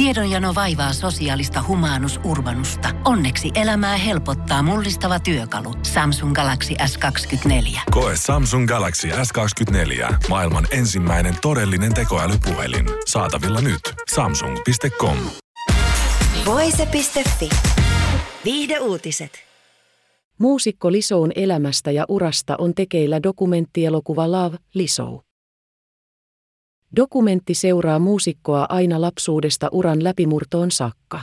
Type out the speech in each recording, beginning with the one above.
Tiedonjano vaivaa sosiaalista humanus urbanusta. Onneksi elämää helpottaa mullistava työkalu. Samsung Galaxy S24. Koe Samsung Galaxy S24. Maailman ensimmäinen todellinen tekoälypuhelin. Saatavilla nyt. Samsung.com. Voise.fi. Viihde uutiset. Muusikko Lisoun elämästä ja urasta on tekeillä dokumenttielokuva Love, Lisou. Dokumentti seuraa muusikkoa aina lapsuudesta uran läpimurtoon saakka.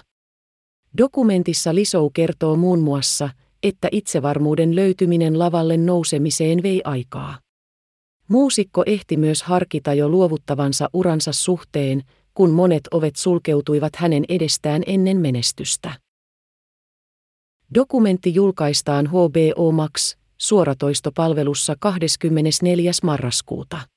Dokumentissa Lisou kertoo muun muassa, että itsevarmuuden löytyminen lavalle nousemiseen vei aikaa. Muusikko ehti myös harkita jo luovuttavansa uransa suhteen, kun monet ovet sulkeutuivat hänen edestään ennen menestystä. Dokumentti julkaistaan HBO Max suoratoistopalvelussa 24. marraskuuta.